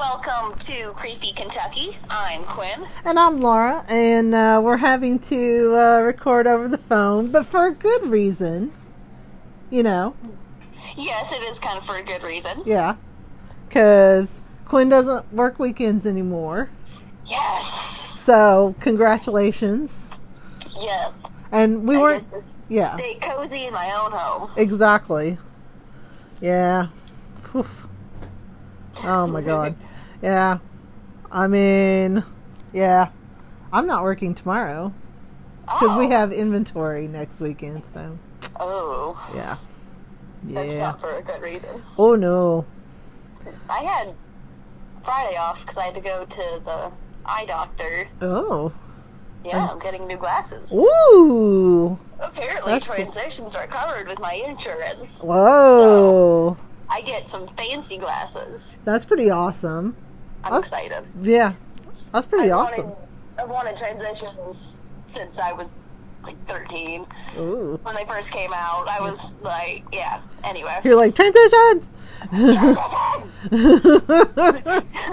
Welcome to Creepy Kentucky. I'm Quinn. And I'm Laura, and uh, we're having to uh, record over the phone, but for a good reason. You know, Yes, it is kind of for a good reason. yeah. Because Quinn doesn't work weekends anymore. Yes. So, congratulations. Yes. And we I weren't. Yeah, stay cozy in my own home. exactly. Yeah. Oof. Oh my god. Yeah. I mean, yeah. I'm not working tomorrow because we Oh. have inventory next weekend, so Oh, yeah. that's Yeah. not for a good reason. Oh no. I had Friday off because I had to go to the eye doctor. Oh. Yeah, I'm getting new glasses. Ooh. Apparently, That's cool. transitions are covered with my insurance. Whoa. I get some fancy glasses. That's pretty awesome. I'm That's- excited. Yeah. That's pretty I've awesome. Wanted, I've wanted transitions since I was like 13. Ooh. When they first came out, I was like, yeah. Anyway. You're like transitions.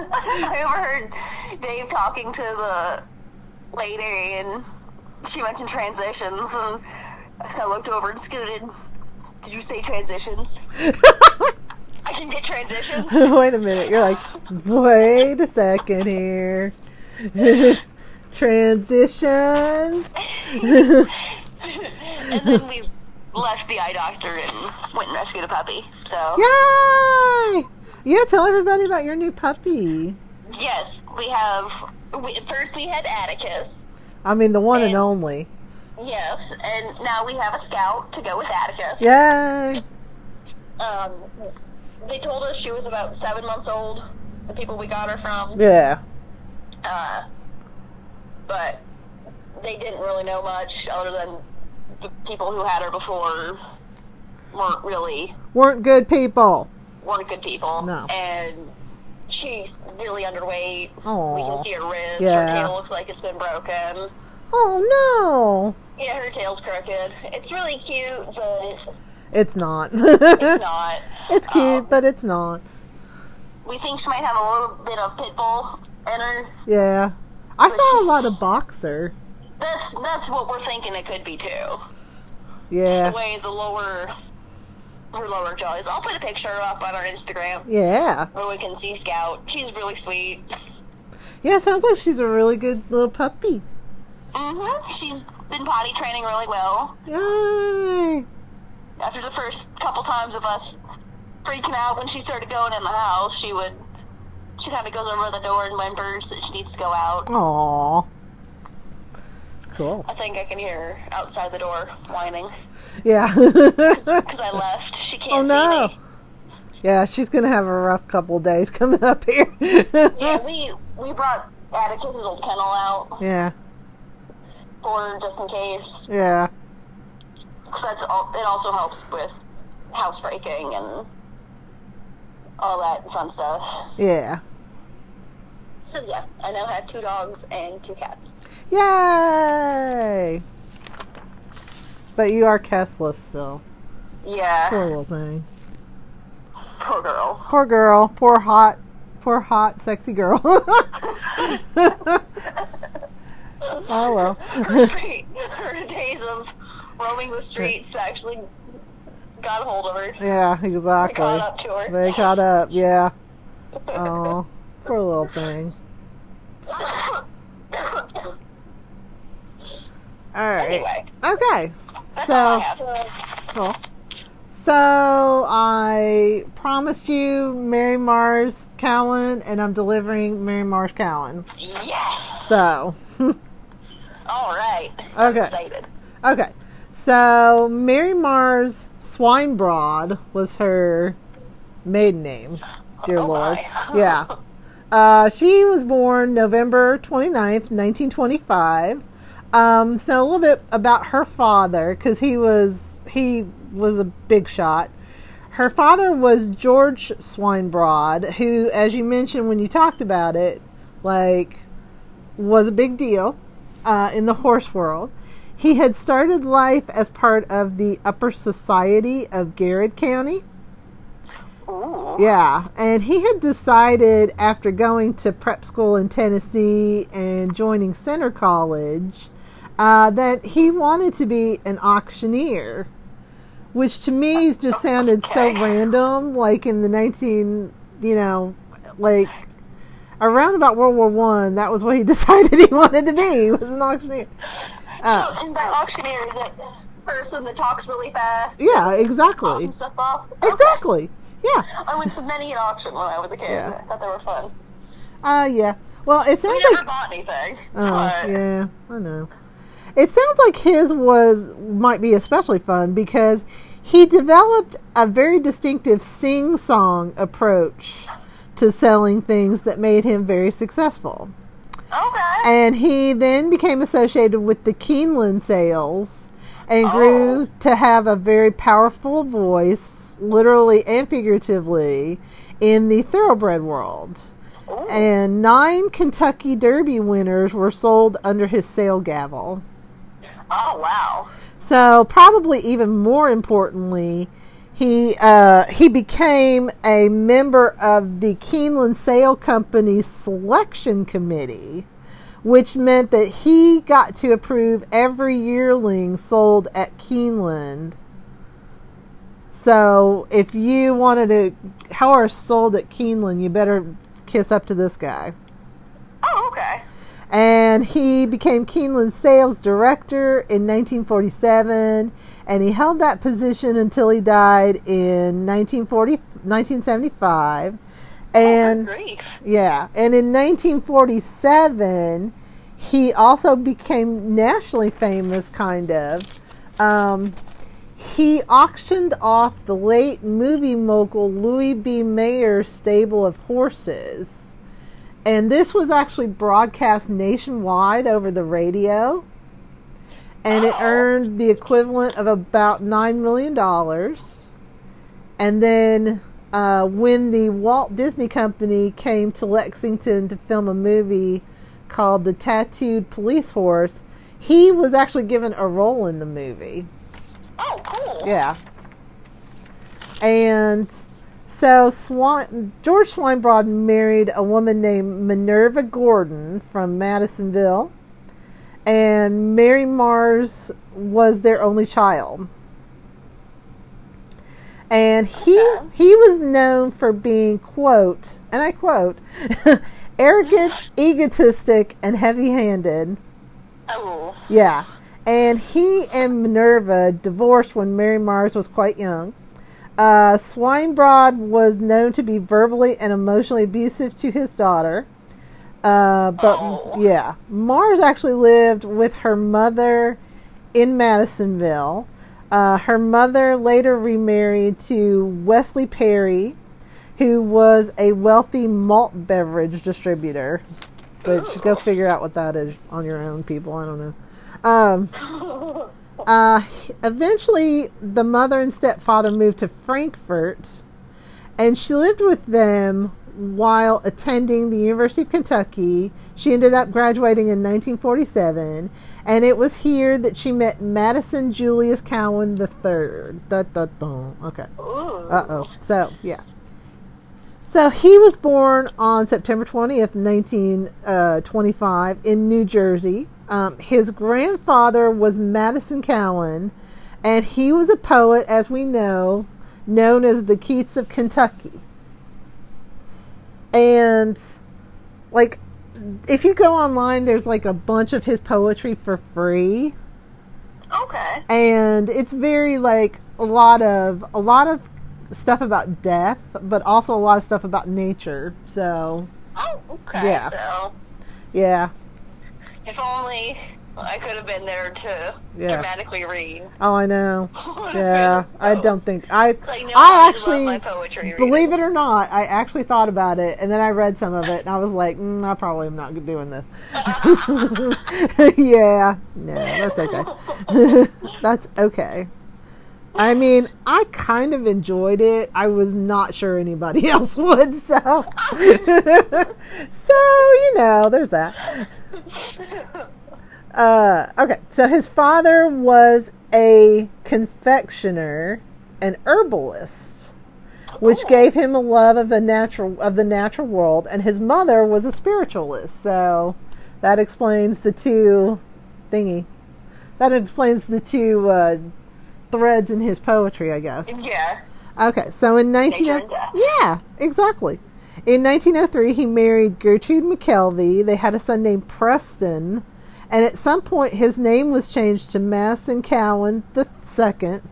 I overheard Dave talking to the lady, and she mentioned transitions, and I kind of looked over and scooted. Did you say transitions? I can get transitions. Wait a minute. You're like, wait a second here. Transitions. and then we left the eye doctor and went and rescued a puppy. So Yay! Yeah, tell everybody about your new puppy. yes, we have. We, first we had Atticus. I mean, the one and And- only. Yes, and now we have a scout to go with Atticus. Yay! Um, they told us she was about seven months old. The people we got her from. Yeah. Uh, but they didn't really know much other than the people who had her before weren't really Weren't good people. weren't good people. No. And she's really underweight. Aw. We can see her ribs. Yeah. Her tail looks like it's been broken. Oh no. Yeah, her tail's crooked. It's really cute, but. It's not. it's not. It's cute, Um, but it's not. We think she might have a little bit of pit bull in her. Yeah. I saw a lot of boxer. That's that's what we're thinking it could be too. Yeah. Just the way the lower her lower jaw is. I'll put a picture up on our Instagram Yeah. where we can see Scout. She's really sweet. Yeah, sounds like she's a really good little puppy. Mm-hmm. She's been potty training really well. Yay! After the first couple times of us freaking out when she started going in the house, she would she kind of goes over the door and whimpers that she needs to go out. Aww. Cool. I think I can hear her outside the door whining Yeah. because I left. She can't oh no. me. Yeah, she's gonna have a rough couple of days coming up here. Yeah, we we brought Atticus's old kennel out yeah. for just in case. Yeah. 'Cause that's all, it also helps with housebreaking and all that fun stuff. Yeah. So yeah, I now have two dogs and two cats. Yay! But you are Kessless still. Yeah, Poor little thing. poor girl. Poor girl. Poor hot. Poor hot, sexy girl. oh well. her her days of roaming the streets actually got a hold of her. yeah, exactly. They caught up to her. They caught up. Yeah. Oh, poor little thing. All right. Anyway, Okay. that's all I So have. cool. So I promised you Mary Marrs Cawein, and I'm delivering Mary Marrs Cawein. Yes. So, All right. I'm Okay. excited. okay. So Mary Marrs Swinebroad was her maiden name. Dear Oh, Lord. Yeah. Uh, she was born November 29th, 1925. Um, so a little bit about her father, because he was he was a big shot. Her father was George Swinebroad, who, as you mentioned when you talked about it, like was a big deal uh, in the horse world. He had started life as part of the upper society of Garrard County. Ooh. Yeah, and he had decided after going to prep school in Tennessee and joining Centre College uh, that he wanted to be an auctioneer, which to me just sounded so random. Like in the nineteen, you know, like around about World War One, that was what he decided he wanted to be. He was an auctioneer. Uh, So, and that auctioneer is that person that talks really fast. yeah, exactly, off. Okay. exactly. Yeah, I went to many an auction when I was a kid. Yeah. I thought they were fun. uh, yeah. Well, it We sounds never like bought anything. Oh, but yeah, I know. It sounds like his was might be especially fun because he developed a very distinctive sing-song approach to selling things that made him very successful. Okay. And he then became associated with the Keeneland sales and grew Oh. to have a very powerful voice, literally and figuratively, in the thoroughbred world Ooh. and nine Kentucky Derby winners were sold under his sale gavel. oh wow. So, probably even more importantly, he uh, he became a member of the Keeneland Sale Company selection committee, which meant that he got to approve every yearling sold at Keeneland. So, if you wanted a horse sold at Keeneland, you better kiss up to this guy Oh okay. and he became Keeneland's sales director in 1947 and he held that position until he died in 1940, 1975 and oh, yeah and in 1947 he also became nationally famous kind of um, he auctioned off the late movie mogul Louis B. Mayer's stable of horses. And this was actually broadcast nationwide over the radio. And it Oh. earned the equivalent of about $9 million. And then uh, when the Walt Disney Company came to Lexington to film a movie called The Tattooed Police Horse, he was actually given a role in the movie. Oh cool. Yeah. And so Swan, George Swinebroad married a woman named Minerva Gordon from Madisonville, and Mary Marrs was their only child. And he Okay. he was known for being quote, and I quote, arrogant, egotistic, and heavy-handed. Oh. Yeah. And he and Minerva divorced when Mary Marrs was quite young. Uh, Swinebroad was known to be verbally and emotionally abusive to his daughter. Uh, but Oh. yeah, Marrs actually lived with her mother in Madisonville. Uh, her mother later remarried to Wesley Perry, who was a wealthy malt beverage distributor. But you go figure out what that is on your own, people. I don't know. Um, uh, eventually, the mother and stepfather moved to Frankfort, and she lived with them while attending the University of Kentucky. She ended up graduating in 1947, and it was here that she met Madison Julius Cawein III. Da, da, da. Okay. Uh oh. So, yeah. So he was born on September 20th, 1925, in New Jersey. Um, his grandfather was Madison Cawein, and he was a poet, as we know, known as the Keats of Kentucky. And, like, if you go online, there's like a bunch of his poetry for free Okay. and it's very like a lot of a lot of stuff about death but also a lot of stuff about nature so Oh, okay. Yeah. So, yeah if only I could have been there to Yeah. dramatically read. oh i know yeah i don't think i Like, no, i actually believe it or not i actually thought about it and then i read some of it and i was like mm, i probably am not doing this yeah no that's okay that's okay I mean, I kind of enjoyed it. I was not sure anybody else would, so so you know, there's that. Uh, okay, so his father was a confectioner, an herbalist, which Cool. gave him a love of a natural of the natural world, and his mother was a spiritualist. So that explains the two thingy. That explains the two uh, threads in his poetry, I guess. Yeah. Okay, so in 19 Nature and death. Yeah, exactly. In 1903, he married Gertrude McKelvey. They had a son named Preston, and at some point, his name was changed to Madison Cawein the second.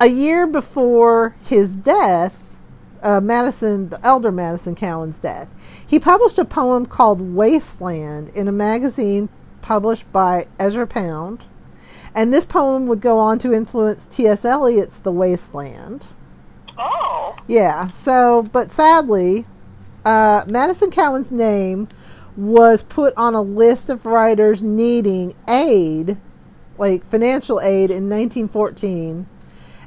A year before his death, uh, Madison, the elder Madison Cawein's death, he published a poem called "Wasteland" in a magazine published by Ezra Pound. And this poem would go on to influence T.S. Eliot's The Wasteland. Oh. Yeah, so, but sadly, uh, Madison Cawein's name was put on a list of writers needing aid, like financial aid, in 1914,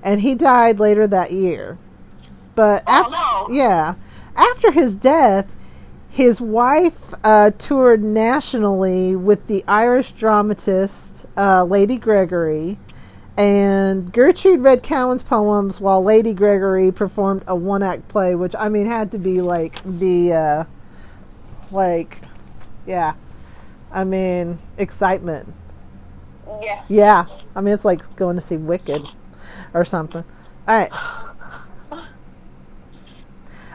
and he died later that year. But Oh, after, no. yeah, after his death, his wife uh, toured nationally with the Irish dramatist uh, Lady Gregory, and Gertrude read Cawein's poems while Lady Gregory performed a one-act play, which I mean had to be like the, uh, like, yeah, I mean excitement. Yeah. Yeah, I mean it's like going to see Wicked or something. All right.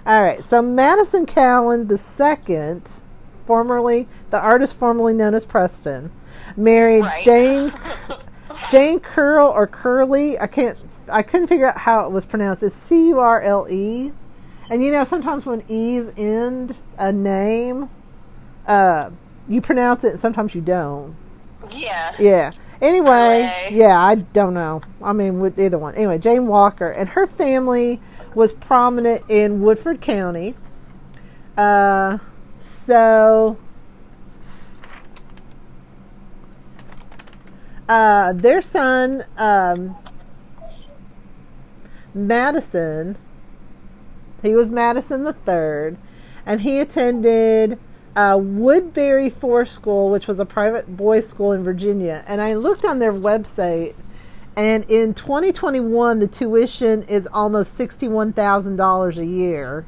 All right. So Madison Cawein the second, formerly the artist formerly known as Preston, married Right. Jane Jane Curl or Curly. I can't. I couldn't figure out how it was pronounced. It's C U R L E. And you know sometimes when e's end a name, uh, you pronounce it. and Sometimes you don't. Yeah. Yeah. Anyway, yeah, I don't know. I mean, with either one. Anyway, Jane Walker and her family was prominent in Woodford County. Uh, so uh, their son, um, Madison, he was Madison the third, and he attended uh, Woodberry Forest School, which was a private boys' school in Virginia. And I looked on their website, and in 2021, the tuition is almost sixty-one thousand dollars a year,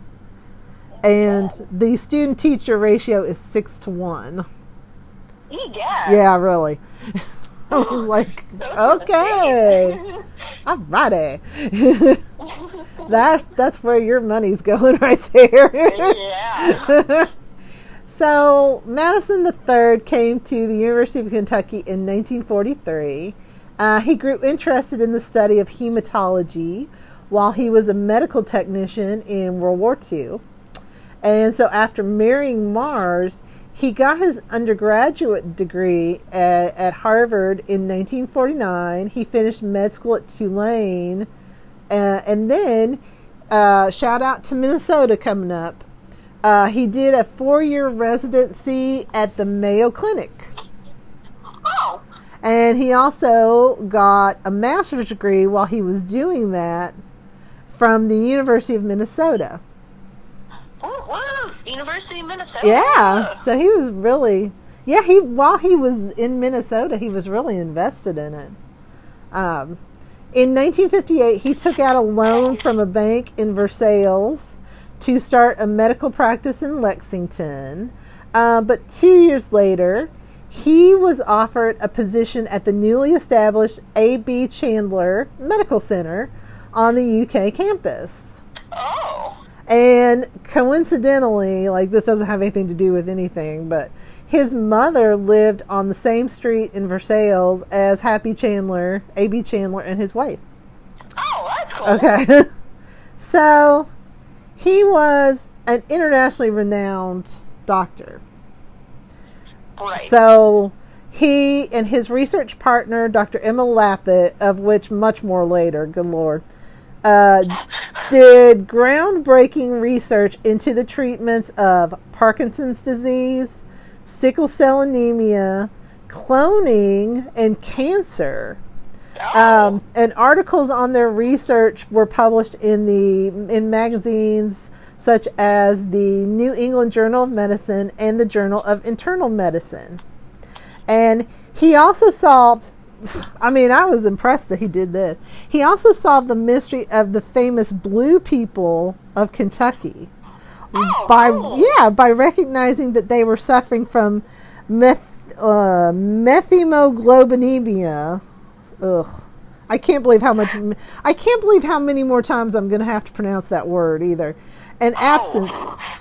and the student-teacher ratio is six to one. Yeah. Yeah, really. I was like, Those were the okay. Alrighty. that's that's where your money's going right there. yeah. So Madison III came to the University of Kentucky in 1943. Uh, he grew interested in the study of hematology while he was a medical technician in World War II. And so after marrying Marrs, he got his undergraduate degree at, at Harvard in 1949. He finished med school at Tulane. Uh, and then, uh, shout out to Minnesota coming up. Uh, he did a four year residency at the Mayo Clinic. Oh. And he also got a master's degree while he was doing that from the University of Minnesota. Oh, woo. University of Minnesota. Yeah. So he was really yeah, he while he was in Minnesota, he was really invested in it. Um, in 1958, he took out a loan from a bank in Versailles to start a medical practice in Lexington. Uh, but two years later, he was offered a position at the newly established A.B. Chandler Medical Center on the UK campus. Oh. And coincidentally, like this doesn't have anything to do with anything, but his mother lived on the same street in Versailles as Happy Chandler, A.B. Chandler, and his wife. Oh, that's cool. Okay. so he was an internationally renowned doctor. Right. So he and his research partner, Dr. Emma Lappet, of which much more later, good lord, uh, did groundbreaking research into the treatments of Parkinson's disease, sickle cell anemia, cloning, and cancer. Oh. Um, and articles on their research were published in the in magazines such as the New England Journal of Medicine and the Journal of Internal Medicine. And he also solved I mean, I was impressed that he did this. He also solved the mystery of the famous blue people of Kentucky Oh, by cool. yeah by recognizing that they were suffering from meth uh, methemoglobinemia. Ugh, I can't believe how much. I can't believe how many more times I'm going to have to pronounce that word either. And absence.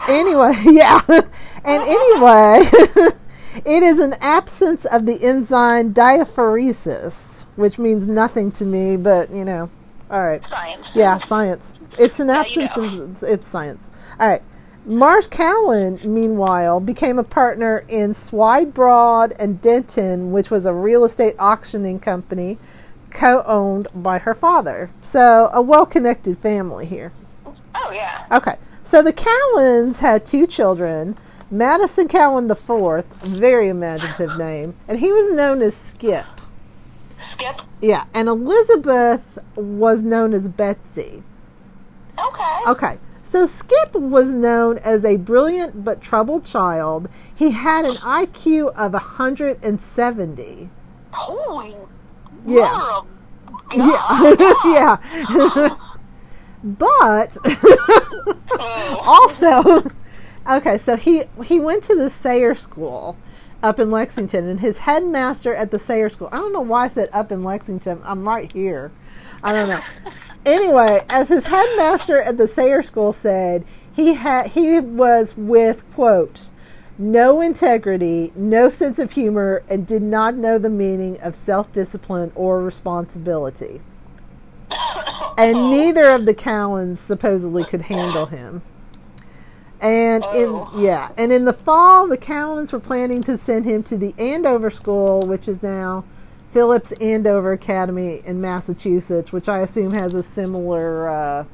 Anyway, yeah, and anyway, it is an absence of the enzyme diaphorase, which means nothing to me, but you know, all right. Science. Yeah, science. It's an absence. of it's science. All right. Marrs Cawein, meanwhile, became a partner in Swinebroad and Denton, which was a real estate auctioning company co-owned by her father. So, a well-connected family here. Oh yeah. Okay. So the Caweins had two children. Madison Cawein IV, very imaginative name, and he was known as Skip. Skip. Yeah, and Elizabeth was known as Betsy. Okay. Okay, so Skip was known as a brilliant but troubled child. He had an IQ of 170. Holy. Yeah. Yeah, yeah. but oh. also, okay, so he he went to the Sayre School up in Lexington, and his headmaster at the Sayre School. I don't know why I said up in Lexington. I'm right here. I don't know. anyway, as his headmaster at the Sayre School said, he had he was with quote no integrity, no sense of humor, and did not know the meaning of self discipline or responsibility. And oh. neither of the Caweins supposedly could handle him. And Oh. in yeah, and in the fall, the Caweins were planning to send him to the Andover School, which is now Phillips Andover Academy in Massachusetts, which I assume has a similar uh,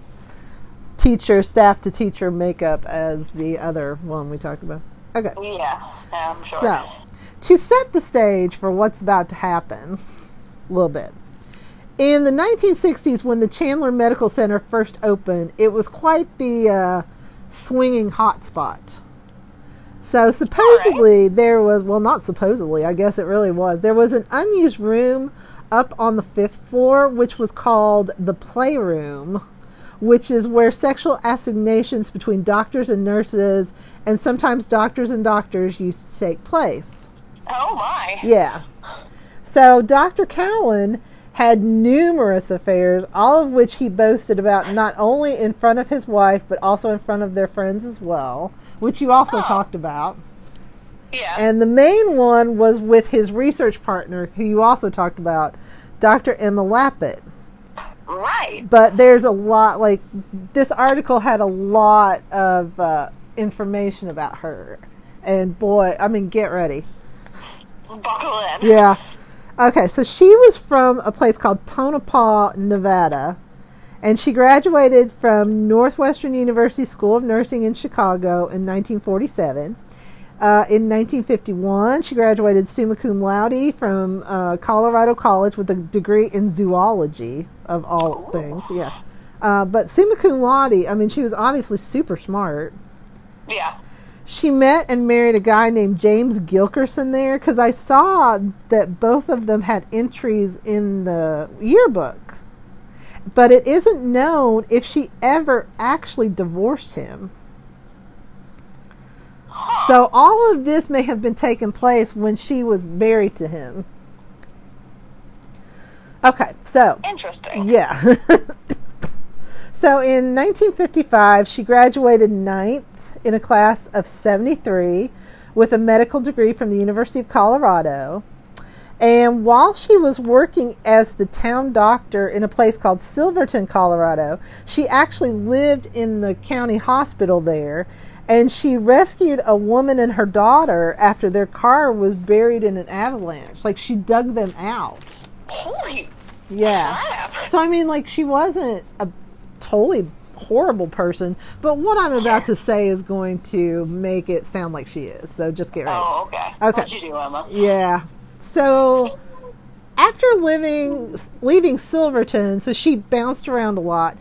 teacher, staff to teacher makeup as the other one we talked about. Okay. Yeah, I'm sure. So, to set the stage for what's about to happen, a little bit. In the 1960s, when the Chandler Medical Center first opened, it was quite the uh, swinging hotspot. So, supposedly, there was, well, not supposedly, I guess it really was, there was an unused room up on the fifth floor, which was called the Playroom, which is where sexual assignations between doctors and nurses, and sometimes doctors and doctors, used to take place. Oh my. Yeah. So Dr. Cawein had numerous affairs, all of which he boasted about not only in front of his wife, but also in front of their friends as well, which you also Oh. talked about. Yeah. And the main one was with his research partner, who you also talked about, Dr. Emma Lappet. right. But there's a lot, like, this article had a lot of uh, information about her. And boy, I mean, get ready. Buckle in. Yeah. Okay, so she was from a place called Tonopah, Nevada, and she graduated from Northwestern University School of Nursing in Chicago in 1947. Uh, in 1951, she graduated summa cum laude from uh, Colorado College with a degree in zoology, of all things. Yeah. Uh, but summa cum laude, I mean, she was obviously super smart Yeah. she met and married a guy named James Gilkerson there because I saw that both of them had entries in the yearbook. But it isn't known if she ever actually divorced him. So all of this may have been taking place when she was married to him. Okay, so Interesting. yeah. so in 1955, she graduated ninth in a class of 73 with a medical degree from the University of Colorado. And while she was working as the town doctor in a place called Silverton, Colorado, she actually lived in the county hospital there. And she rescued a woman and her daughter after their car was buried in an avalanche. Like she dug them out. Holy Yeah. crap. So I mean, like she wasn't a totally horrible person, but what I'm about to say is going to make it sound like she is. So just get ready. Oh, okay. Okay. What'd you do, Emma? Yeah. So after living leaving Silverton, so she bounced around a lot.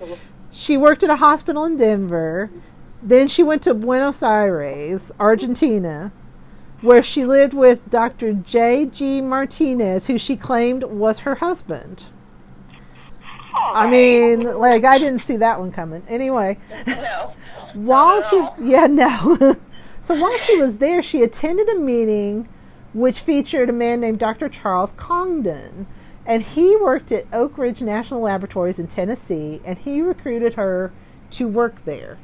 She worked at a hospital in Denver. Then she went to Buenos Aires, Argentina. where she lived with Dr. J.G. Martinez, who she claimed was her husband. I mean, like I didn't see that one coming. Anyway, no. while she yeah no so while she was there she attended a meeting which featured a man named dr charles congdon and he worked at oak ridge national laboratories in tennessee and he recruited her to work there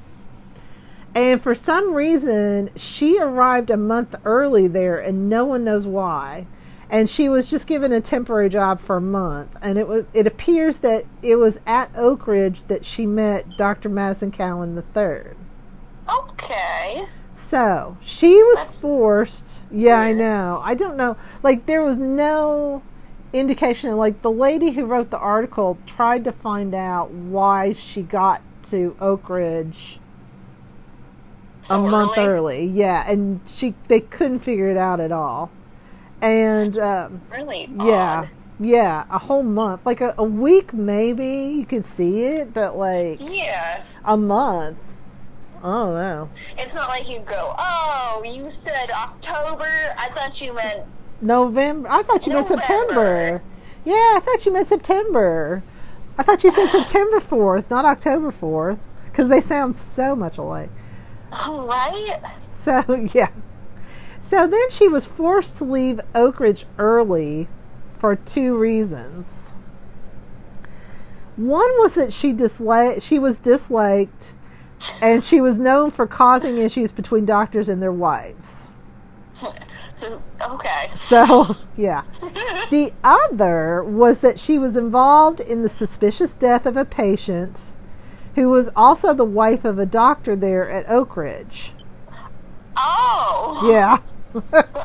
and for some reason she arrived a month early there and no one knows why and she was just given a temporary job for a month and it was it appears that it was at oak ridge that she met dr madison cawein III. Okay. So she was That's forced. Yeah, I know. I don't know. Like there was no indication. Like the lady who wrote the article tried to find out why she got to Oak Ridge So a month early? early. Yeah, and she they couldn't figure it out at all. And um, Really? yeah, odd. yeah, a whole month, like a, a week maybe you could see it, but like Yeah. a month. Oh, I don't. It's not like you go, oh, you said October. I thought you meant. November. I thought you meant September. Yeah, I thought you meant September. I thought you said September 4th, not October 4th, because they sound so much alike. Oh, right? So, yeah. So then she was forced to leave Oak Ridge early for two reasons. One was that she disliked, she was disliked, and she was known for causing issues between doctors and their wives. okay. So, yeah. The other was that she was involved in the suspicious death of a patient who was also the wife of a doctor there at Oak Ridge. Oh. Yeah.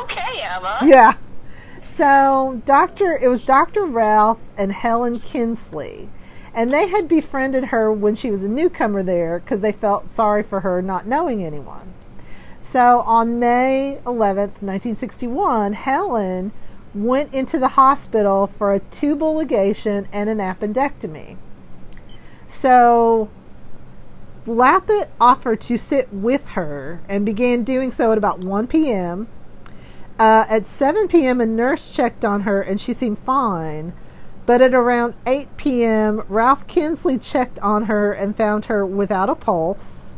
Okay, Emma. yeah. So, Dr. it was Dr. Ralph and Helen Kinsley. And they had befriended her when she was a newcomer there because they felt sorry for her not knowing anyone. So on May 11th, 1961, Helen went into the hospital for a tubal ligation and an appendectomy. So Lappet offered to sit with her and began doing so at about 1 p.m. Uh, at 7 p.m., a nurse checked on her and she seemed fine. But at around 8 p.m., Ralph Kinsley checked on her and found her without a pulse.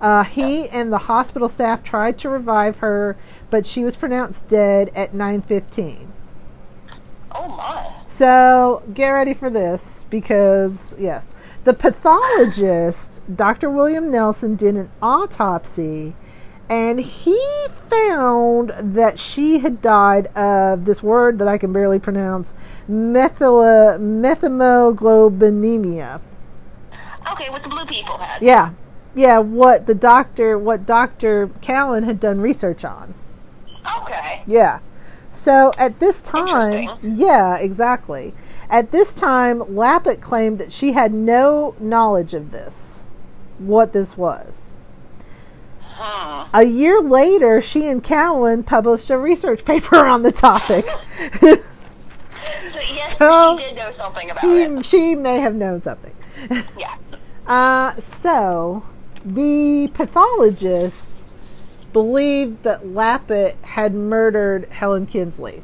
Uh, he and the hospital staff tried to revive her, but she was pronounced dead at 9:15. Oh, my. So get ready for this because yes, the pathologist, Dr. William Nelson, did an autopsy, and he found that she had died of this word that I can barely pronounce, methyl methemoglobinemia. Okay, what the blue people had. Yeah, yeah. What the doctor, what Doctor Cawein had done research on. Okay. Yeah. So at this time, yeah, exactly. At this time, Lappet claimed that she had no knowledge of this, what this was. Hmm. A year later, she and Cawein published a research paper on the topic. So, yes, So- she did know something about it. she may have known something. Yeah. Uh, so, the pathologist believed that Lappet had murdered Helen Kinsley.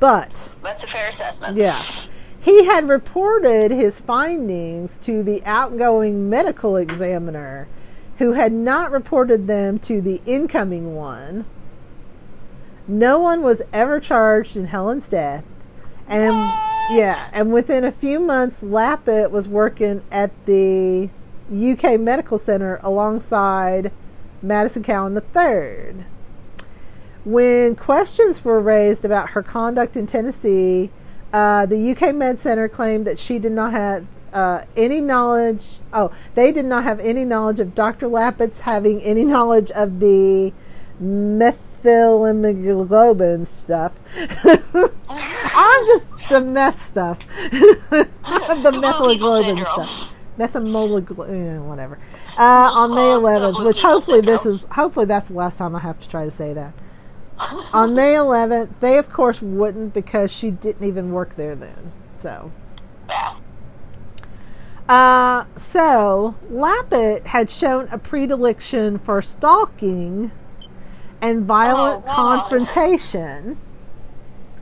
But That's a fair assessment. Yeah. He had reported his findings to the outgoing medical examiner, who had not reported them to the incoming one. No one was ever charged in Helen's death. And What? yeah, and within a few months Lappet was working at the UK Medical Center alongside Madison Cawein III. When questions were raised about her conduct in Tennessee, uh, the UK Med Center claimed that she did not have uh, any knowledge. Oh, they did not have any knowledge of Dr. Lappet's having any knowledge of the methylhemoglobin stuff. I'm just the meth stuff, the methyloglobin syndrome. stuff, methymoglobin, eh, whatever. Uh, on May Oh, 11th, which hopefully this is hopefully that's the last time I have to try to say that. on May 11th, they of course wouldn't because she didn't even work there then. So, uh, so Lappet had shown a predilection for stalking and violent Oh, confrontation.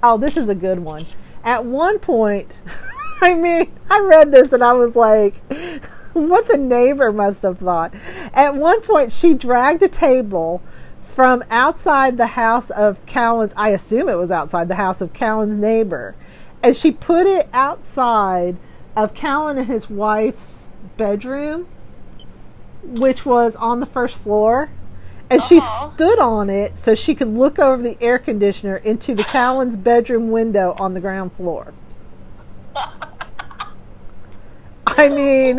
Oh, this is a good one. At one point, I mean, I read this and I was like, what the neighbor must have thought. At one point, she dragged a table from outside the house of Cawein's, I assume it was outside the house of Cawein's neighbor, and she put it outside of Cawein and his wife's bedroom, which was on the first floor. And she Uh-huh. stood on it so she could look over the air conditioner into the Cawein's bedroom window on the ground floor. I mean,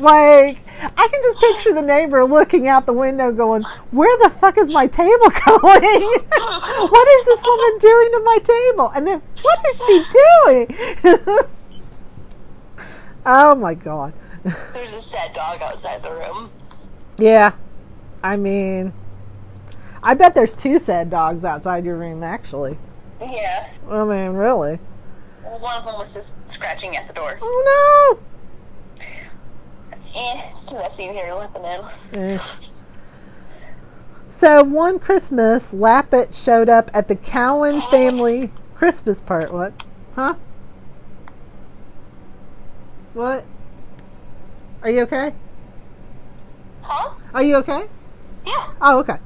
like, I can just picture the neighbor looking out the window going, Where the fuck is my table going? what is this woman doing to my table? And then, what is she doing? oh my god. There's a sad dog outside the room. Yeah. I mean, I bet there's two sad dogs outside your room, actually. Yeah. I mean, really. Well, one of them was just scratching at the door. Oh Eh, it's too messy in here to let them in. Eh. So one Christmas, Lappet showed up at the Cawein family Christmas part. What? Huh? What? Are you okay? Huh? Are you okay? Yeah. Oh, okay.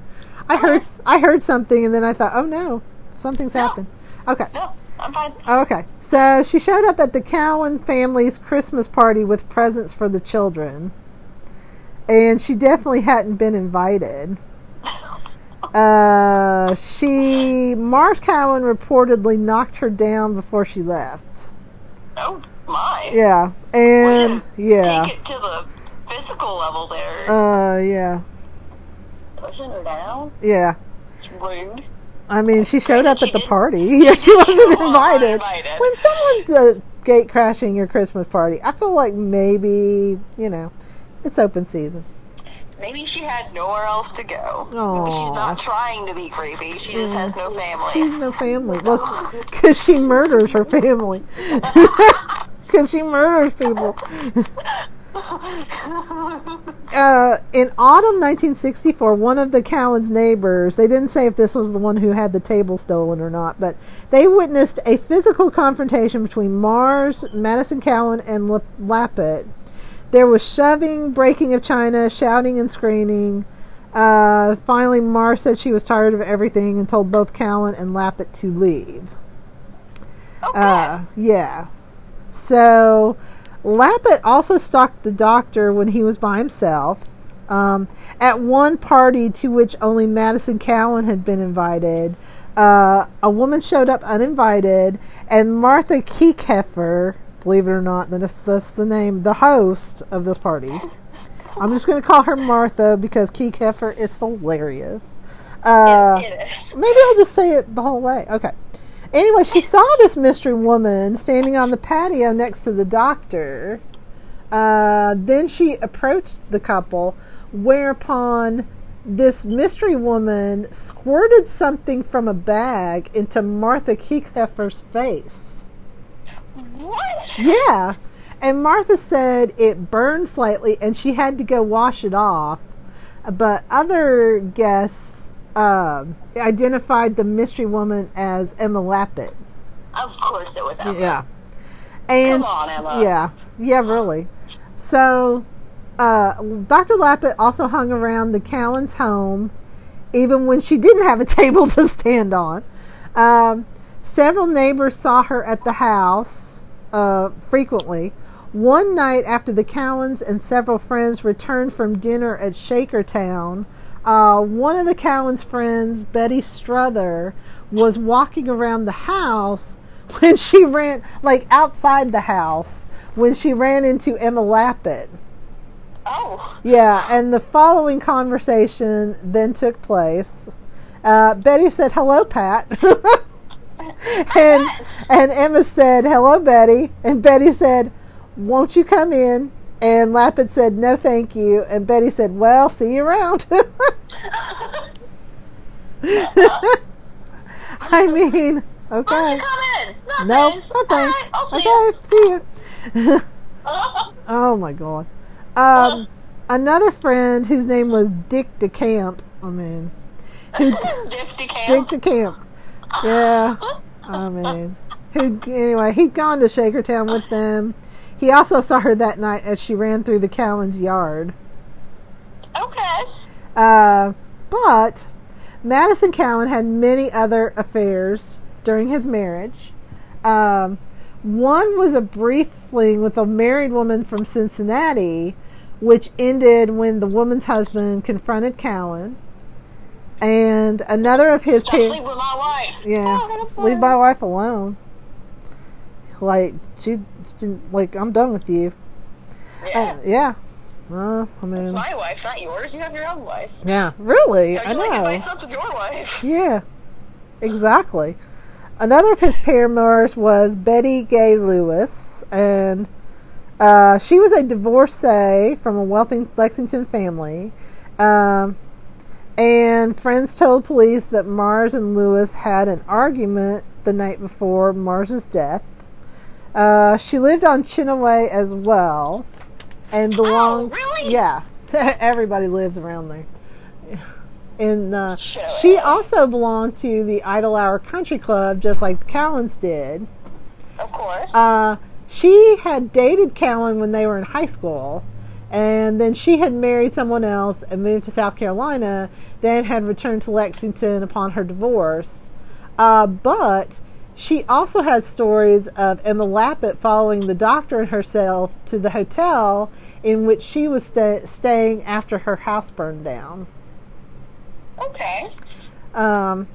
I heard I heard something and then I thought, oh no, something's happened. Okay. No, I'm fine. Okay. So she showed up at the Cawein family's Christmas party with presents for the children. And she definitely hadn't been invited. Uh, she, Marrs Cawein reportedly knocked her down before she left. Oh my. Yeah. And, yeah. Take it to the physical level there. Uh, yeah. Pushing her down. Yeah. It's rude. I mean, she showed up She at the party. Yeah, she wasn't invited. invited. When someone's uh, gate crashing your Christmas party, I feel like maybe, you know, it's open season. Maybe she had nowhere else to go. Aw. Maybe she's not trying to be creepy. She just has no family. She's no family. Well, because she murders her family. Because she murders people. Uh, in autumn 1964, one of the Cawein's neighbors, they didn't say if this was the one who had the table stolen or not, but they witnessed a physical confrontation between Marrs, Madison Cawein, and Lap- Lappet. There was shoving, breaking of china, shouting and screaming. Uh, finally, Marrs said she was tired of everything and told both Cawein and Lappet to leave. oh, Uh, yeah. So, Lappet also stalked the doctor when he was by himself. Um, at one party to which only Madison Cawein had been invited, uh, a woman showed up uninvited, and Martha Keekeffer, believe it or not, that's, that's the name, the host of this party. I'm just going to call her Martha because Keekeffer is hilarious. Uh, it is. Maybe I'll just say it the whole way. Okay. Anyway, she saw this mystery woman standing on the patio next to the doctor. Uh, then she approached the couple, whereupon this mystery woman squirted something from a bag into Martha Keekeffer's face. What? Yeah. And Martha said it burned slightly and she had to go wash it off. But other guests um, identified the mystery woman as Emma Lappet. Of course it was Emma. Yeah. And Come on, Emma. Yeah. Yeah, really. So uh, Dr. Lappet also hung around the Caweins' home even when she didn't have a table to stand on. Um, several neighbors saw her at the house uh, frequently. One night after the Caweins and several friends returned from dinner at Shakertown, uh, one of the Caweins' friends, Betty Struther, was walking around the house when she ran, like outside the house, when she ran into Emma Lappet. Oh. Yeah, and the following conversation then took place. Uh, Betty said, "Hello, Pat," and and Emma said, "Hello, Betty," and Betty said, "Won't you come in?" And Lappet said, "No, thank you." And Betty said, "Well, see you around." I mean, okay. you come in? Nothing. No, nothing. right, Okay, see you. Oh my god. Um, another friend whose name was Dick DeCamp. I mean, who Dick Dick DeCamp. DeCamp. Yeah. I mean, who anyway? He'd gone to Shakertown with them. He also saw her that night as she ran through the Cawein's yard. Okay. Uh, but Madison Cawein had many other affairs during his marriage. Um, one was a brief fling with a married woman from Cincinnati, which ended when the woman's husband confronted Cawein. And another of his Stop pa- sleeping with my wife. yeah, leave my wife alone. Like she, didn't like. I'm done with you. Yeah. Uh, yeah. Well, I mean, It's my wife, not yours. You have your own wife. yeah, really. I you like know. advice with your wife? Yeah, exactly. Another of his paramours was Betty Gay Lewis, and uh, she was a divorcee from a wealthy Lexington family. Um, and friends told police that Marrs and Lewis had an argument the night before Marrs's death. Uh, she lived on Chinaway as well, and belonged. really? Yeah, everybody lives around there. And uh, she also belonged to the Idle Hour Country Club, just like the Caweins did. Of course. Uh, she had dated Cawein when they were in high school, and then she had married someone else and moved to South Carolina, then had returned to Lexington upon her divorce. Uh, but she also had stories of Emma Lappet following the doctor and herself to the hotel in which she was sta- staying after her house burned down. okay. Um,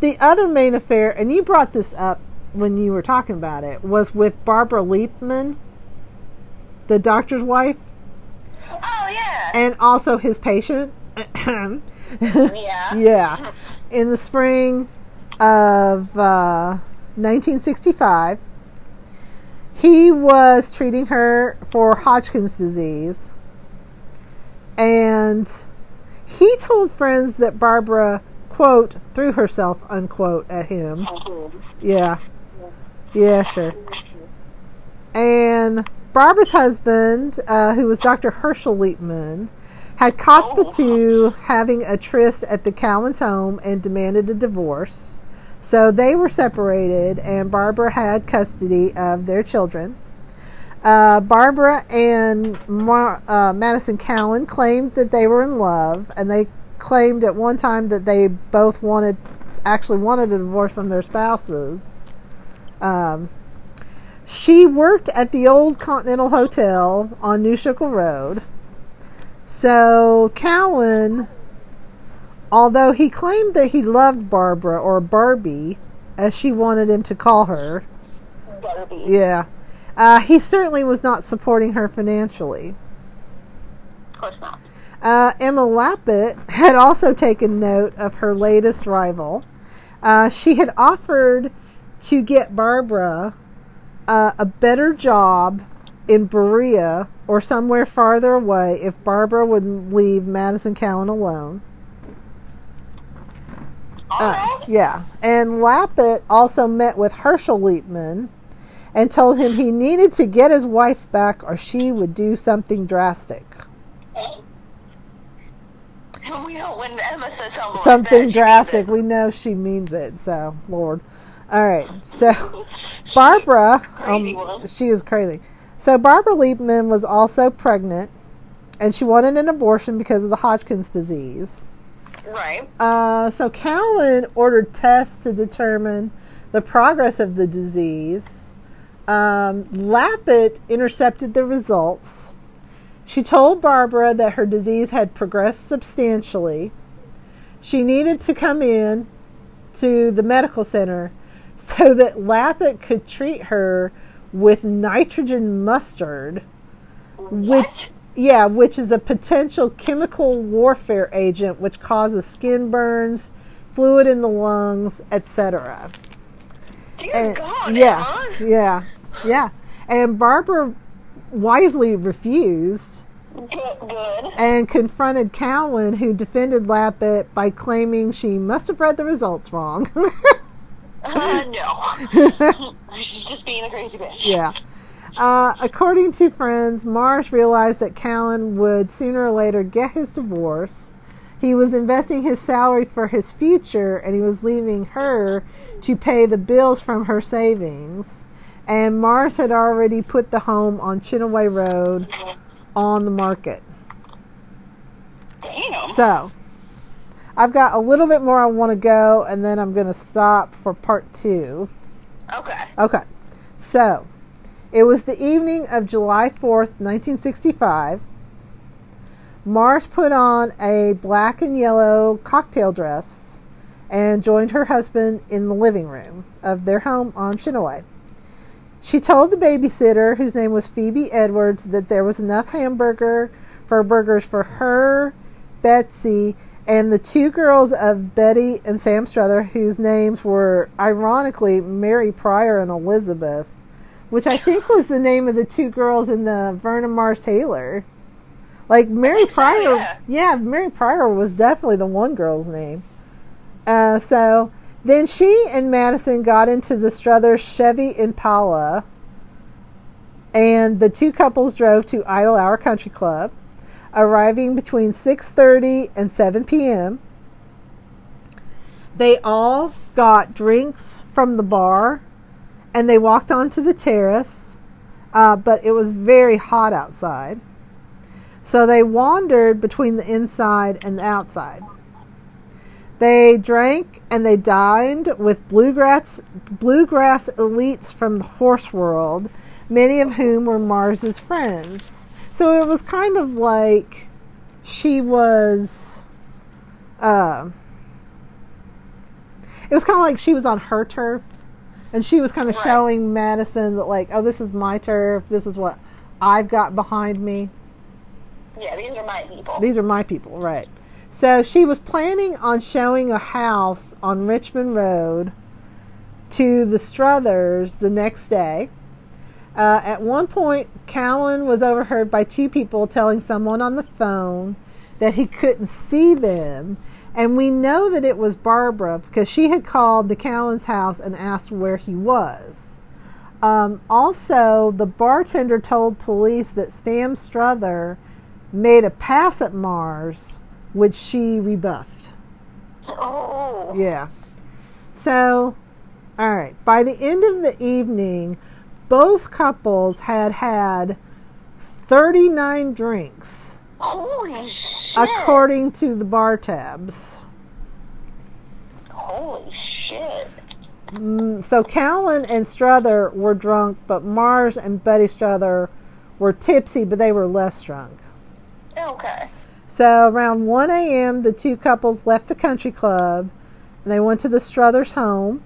the other main affair, and you brought this up when you were talking about it, was with Barbara Liebman, the doctor's wife, Oh yeah. and also his patient. yeah. yeah. In the spring of uh, 1965, he was treating her for Hodgkin's disease. And he told friends that Barbara, quote, threw herself, unquote, at him. Yeah. Yeah, sure. And Barbara's husband, uh, who was Dr. Herschel Liepman, had caught the Oh. two having a tryst at the Cawein's home and demanded a divorce. So they were separated, and Barbara had custody of their children. Uh, Barbara and Mar- uh, Madison Cawein claimed that they were in love, and they claimed at one time that they both wanted, actually wanted a divorce from their spouses. Um, she worked at the old Continental Hotel on New Schuylkill Road. So Cawein, although he claimed that he loved Barbara or Barbie, as she wanted him to call her, Barbie. yeah, uh, he certainly was not supporting her financially. Of course not. Uh, Emma Lappet had also taken note of her latest rival. Uh, she had offered to get Barbara uh, a better job in Berea or somewhere farther away if Barbara would leave Madison Cawein alone. Uh, yeah. And Lappet also met with Herschel Liepman and told him he needed to get his wife back or she would do something drastic. We know when Emma says something, like that, drastic. We know she means it. So, Lord. All right. So, Barbara, um, she is crazy. So, Barbara Liebman was also pregnant, and she wanted an abortion because of the Hodgkin's disease. Right. Uh, so, Cawein ordered tests to determine the progress of the disease. Um, Lappet intercepted the results. She told Barbara that her disease had progressed substantially. She needed to come in to the medical center so that Lappet could treat her with nitrogen mustard, What? Yeah, which is a potential chemical warfare agent which causes skin burns, fluid in the lungs, etc. Dear And- God, yeah, Emma. yeah, yeah. And Barbara wisely refused Good. Good. and confronted Cawein, who defended Lappet by claiming she must have read the results wrong. Uh, no. She's just being a crazy bitch. yeah. Uh, according to friends, Marrs realized that Cawein would sooner or later get his divorce. He was investing his salary for his future and he was leaving her to pay the bills from her savings. And Marrs had already put the home on Chinaway Road on the market. Damn. So, I've got a little bit more I want to go, and then I'm going to stop for part two. Okay. Okay, so it was the evening of July 4th, 1965. Marrs put on a black and yellow cocktail dress and joined her husband in the living room of their home on Chinaway. She told the babysitter, whose name was Phoebe Edwards, that there was enough hamburger for burgers for her, Betsy, and the two girls of Betty and Sam Struther, whose names were ironically Mary Pryor and Elizabeth, which I think was the name of the two girls in the Vernon Marrs Taylor. Like Mary think so, Pryor, yeah. Mary Pryor was definitely the one girl's name. Uh, so then she and Madison got into the Struthers Chevy Impala, and the two couples drove to Idle Hour Country Club, arriving between 6:30 and 7 p.m. They all got drinks from the bar, and they walked onto the terrace, uh, but it was very hot outside. So they wandered between the inside and the outside. They drank and they dined with bluegrass bluegrass elites from the horse world, many of whom were Marrs's friends. So it was kind of like she was uh, it was kind of like she was on her turf and she was kind of Right. showing Madison that like, oh, this is my turf. This is what I've got behind me. Yeah, these are my people. These are my people, right? So she was planning on showing a house on Richmond Road to the Struthers the next day. Uh, at one point, Cawein was overheard by two people telling someone on the phone that he couldn't see them. And we know that it was Barbara because she had called the Cawein's house and asked where he was. Um, also, the bartender told police that Sam Struther made a pass at Marrs, which she rebuffed. oh. Yeah. So, all right. By the end of the evening, both couples had had 39 drinks, Holy shit. according to the bar tabs. Holy shit. Mm, So, Cawein and Struther were drunk, but Marrs and Betty Struther were tipsy, but they were less drunk. Okay. So around 1 a.m., the two couples left the country club and they went to the Struthers' home.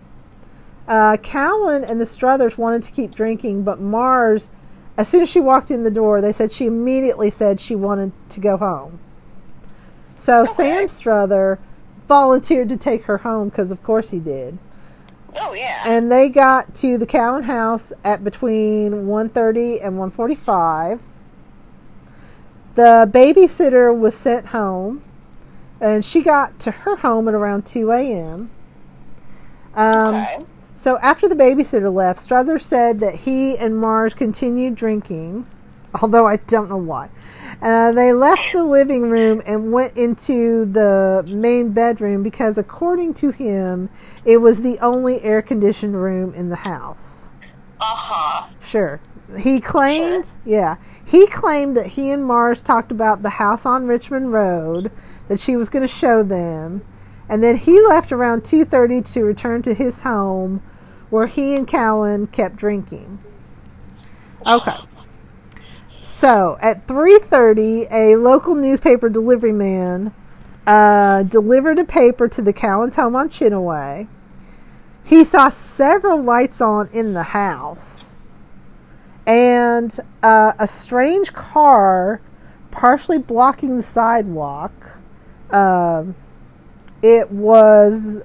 Uh, Cawein and the Struthers wanted to keep drinking, but Marrs, as soon as she walked in the door, they said she immediately said she wanted to go home. So Sam Struther volunteered to take her home because, of course, he did. Oh yeah. And they got to the Cawein house at between 1:30 and 1:45. The babysitter was sent home, and she got to her home at around 2 a.m. Um, okay. So after the babysitter left, Struthers said that he and Marrs continued drinking, although I don't know why. Uh, they left the living room and went into the main bedroom because, according to him, it was the only air conditioned room in the house. Uh huh. Sure. He claimed, yeah, he claimed that he and Marrs talked about the house on Richmond Road that she was going to show them, and then he left around 2:30 to return to his home where he and Cawein kept drinking. Okay. So, at 3:30, a local newspaper delivery man uh, delivered a paper to the Caweins' home on Chinaway. He saw several lights on in the house and uh, a strange car partially blocking the sidewalk. Um, it was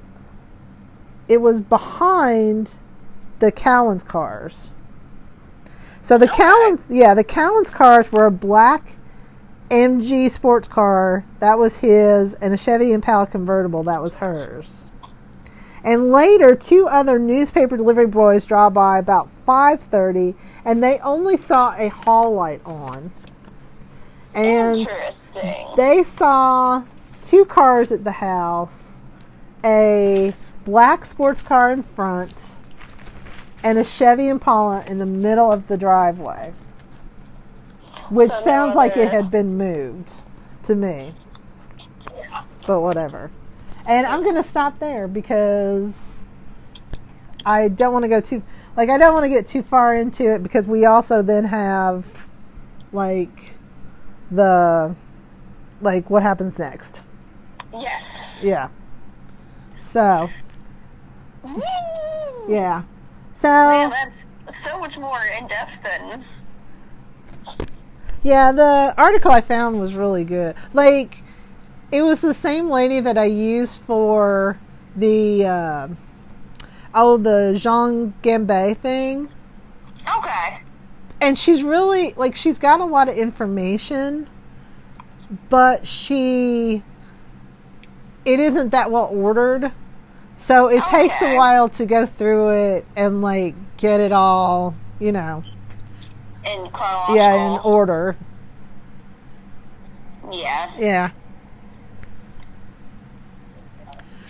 it was behind the Caweins cars. So the Okay. Caweins, yeah, the Caweins cars were a black MG sports car that was his, and a Chevy Impala convertible that was hers. And later, two other newspaper delivery boys draw by about 5:30, and they only saw a hall light on. And Interesting. they saw two cars at the house, a black sports car in front, and a Chevy Impala in the middle of the driveway. Which So no sounds like it had been moved to me. But whatever. And I'm going to stop there because I don't want to go too like I don't want to get too far into it because we also then have like the like what happens next. Yes. Yeah. So, yeah. So, Man, that's so much more in depth than. yeah, the article I found was really good. Like it was the same lady that I used for the uh, oh the Jean Gambé thing. Okay. and she's really like she's got a lot of information but she it isn't that well ordered so it takes a while to go through it and like get it all you know. In chronological. yeah in order. Yeah. yeah.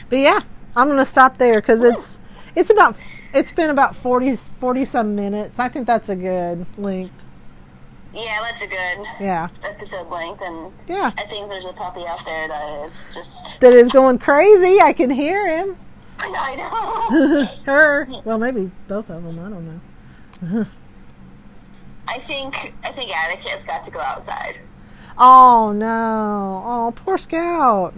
But yeah i'm gonna stop there because it's it's about it's been about 40 40 some minutes. I think that's a good length. Yeah, that's a good yeah. episode length, and yeah. I think there's a puppy out there that is just. that is going crazy. I can hear him I know. her. Well, maybe both of them. I don't know. I think I think Atticus got to go outside. Oh no! Oh, poor Scout.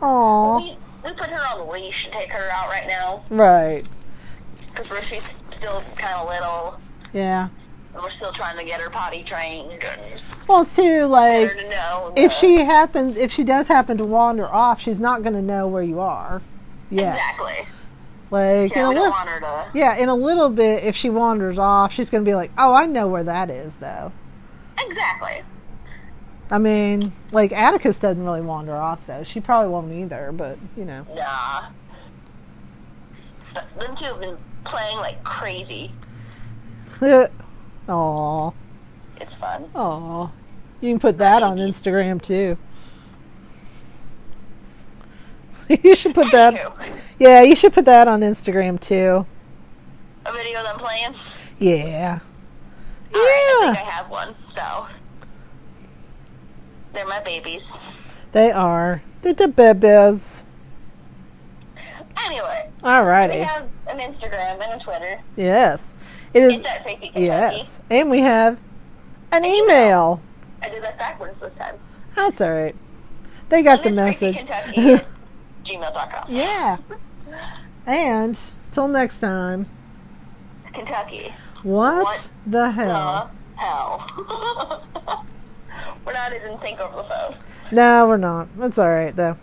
Oh, We we put her on the leash and take her out right now right. because she's still kind of little, Yeah. and we're still trying to get her potty trained and Well, too, like to if she happens, if she does happen to wander off, she's not going to know where you are. Yet. exactly, Like yeah, in a don't li- want her to. yeah, in a little bit, if she wanders off, she's going to be like, "Oh, I know where that is, though." Exactly. I mean, like Atticus doesn't really wander off, though. She probably won't either, but you know. Nah. But them two have been playing like crazy. Aw. It's fun. Aw. You can put that on Instagram too. you should put that. Yeah, you should put that on Instagram too. a video of them playing. Yeah. Alright, I think I have one. So they're my babies. They are. They're the babies. Anyway, we Alrighty. have an Instagram and a Twitter. Yes. It is. It's at Creepy Kentucky. Yes. And we have an email. I did that backwards this time. That's alright. They got the And message. gmail.com. yeah. And till next time. Kentucky. What, What the hell? The hell. We're not as in sync over the phone. No, we're not. That's alright though.